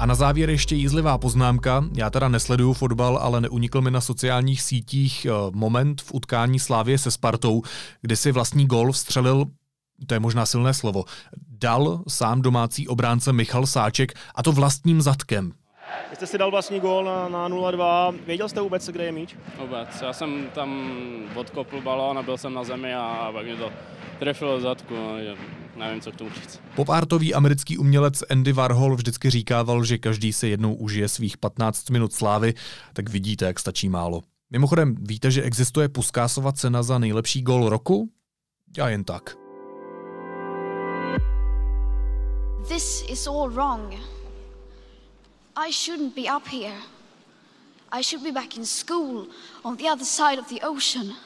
A na závěr ještě jízlivá poznámka. Já teda nesleduju fotbal, ale neunikl mi na sociálních sítích eh, moment v utkání Slávě se Spartou, kdy si vlastní gol vstřelil to je možná silné slovo, dal sám domácí obránce Michal Sáček a to vlastním zadkem. Vy jste si dal vlastní gól na, na 0-2. Věděl jste vůbec, kde je míč? Vůbec. Já jsem tam odkopl balón a byl jsem na zemi a pak mě to trefilo zadku. No, nevím, co k tomu říct. Popartový americký umělec Andy Warhol vždycky říkával, že každý se jednou užije svých 15 minut slávy, tak vidíte, jak stačí málo. Mimochodem, víte, že existuje Puskásova cena za nejlepší gol roku? Já jen tak. This is all wrong. I shouldn't be up here. I should be back in school on the other side of the ocean.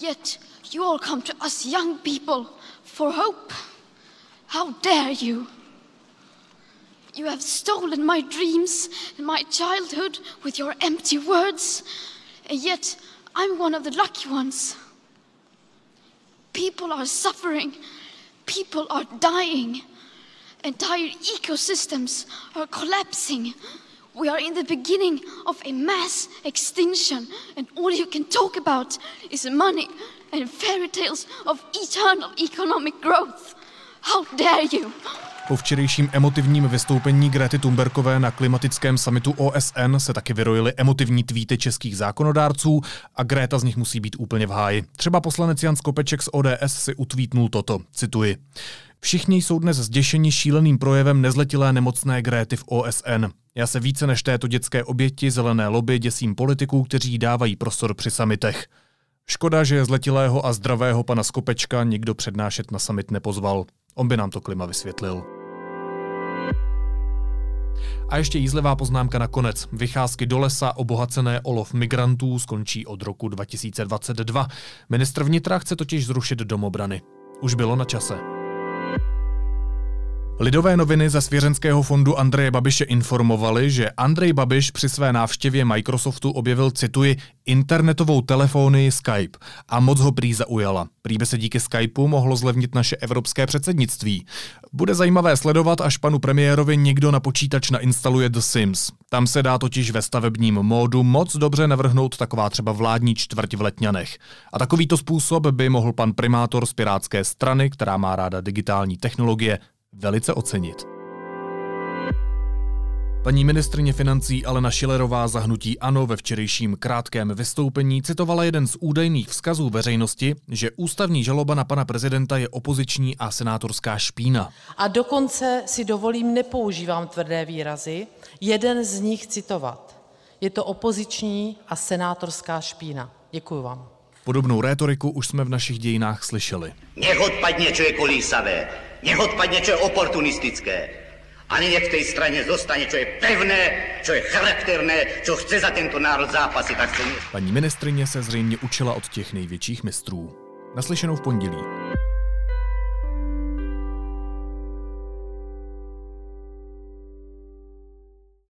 Yet you all come to us young people for hope. How dare you? You have stolen my dreams and my childhood with your empty words, and yet I'm one of the lucky ones. People are suffering, people are dying. Entire ecosystems are collapsing. We are in the beginning of a mass extinction, and all you can talk about is money and fairy tales of eternal economic growth. How dare you! Po včerejším emotivním vystoupení Grety Thunbergové na klimatickém samitu OSN se taky vyrojily emotivní tweety českých zákonodárců a Greta z nich musí být úplně v háji. Třeba poslanec Jan Skopeček z ODS si utvítnul toto, cituji. Všichni jsou dnes zděšeni šíleným projevem nezletilé nemocné Gréty v OSN. Já se více než této dětské oběti zelené lobby děsím politiků, kteří dávají prostor při samitech. Škoda, že zletilého a zdravého pana Skopečka nikdo přednášet na summit nepozval. On by nám to klima vysvětlil. A ještě jízlivá poznámka na konec. Vycházky do lesa obohacené olov migrantů skončí od roku 2022. Ministr vnitra chce totiž zrušit domobrany. Už bylo na čase. Lidové noviny ze svěřenského fondu Andreje Babiše informovaly, že Andrej Babiš při své návštěvě Microsoftu objevil, cituji, internetovou telefonii Skype a moc ho prý zaujala. Prý by se díky Skypeu mohlo zlevnit naše evropské předsednictví. Bude zajímavé sledovat, až panu premiérovi někdo na počítač nainstaluje The Sims. Tam se dá totiž ve stavebním módu moc dobře navrhnout taková třeba vládní čtvrť v Letňanech. A takovýto způsob by mohl pan primátor z Pirátské strany, která má ráda digitální technologie, velice ocenit. Paní ministrně financí Alena Šilerová zahnutí ANO ve včerejším krátkém vystoupení citovala jeden z údajných vzkazů veřejnosti, že ústavní žaloba na pana prezidenta je opoziční a senátorská špína. A dokonce si dovolím, nepoužívám tvrdé výrazy, jeden z nich citovat. Je to opoziční a senátorská špína. Děkuji vám. Podobnou rétoriku už jsme v našich dějinách slyšeli. Nech odpadne, čo je odpadne, čo je oportunistické. A nech v tej strane zostane, čo je pevné, čo je charakterné, čo chce za tento národ zápasy, tak chce... Paní ministrině se zřejmě učila od těch největších mistrů. Naslyšenou v pondělí.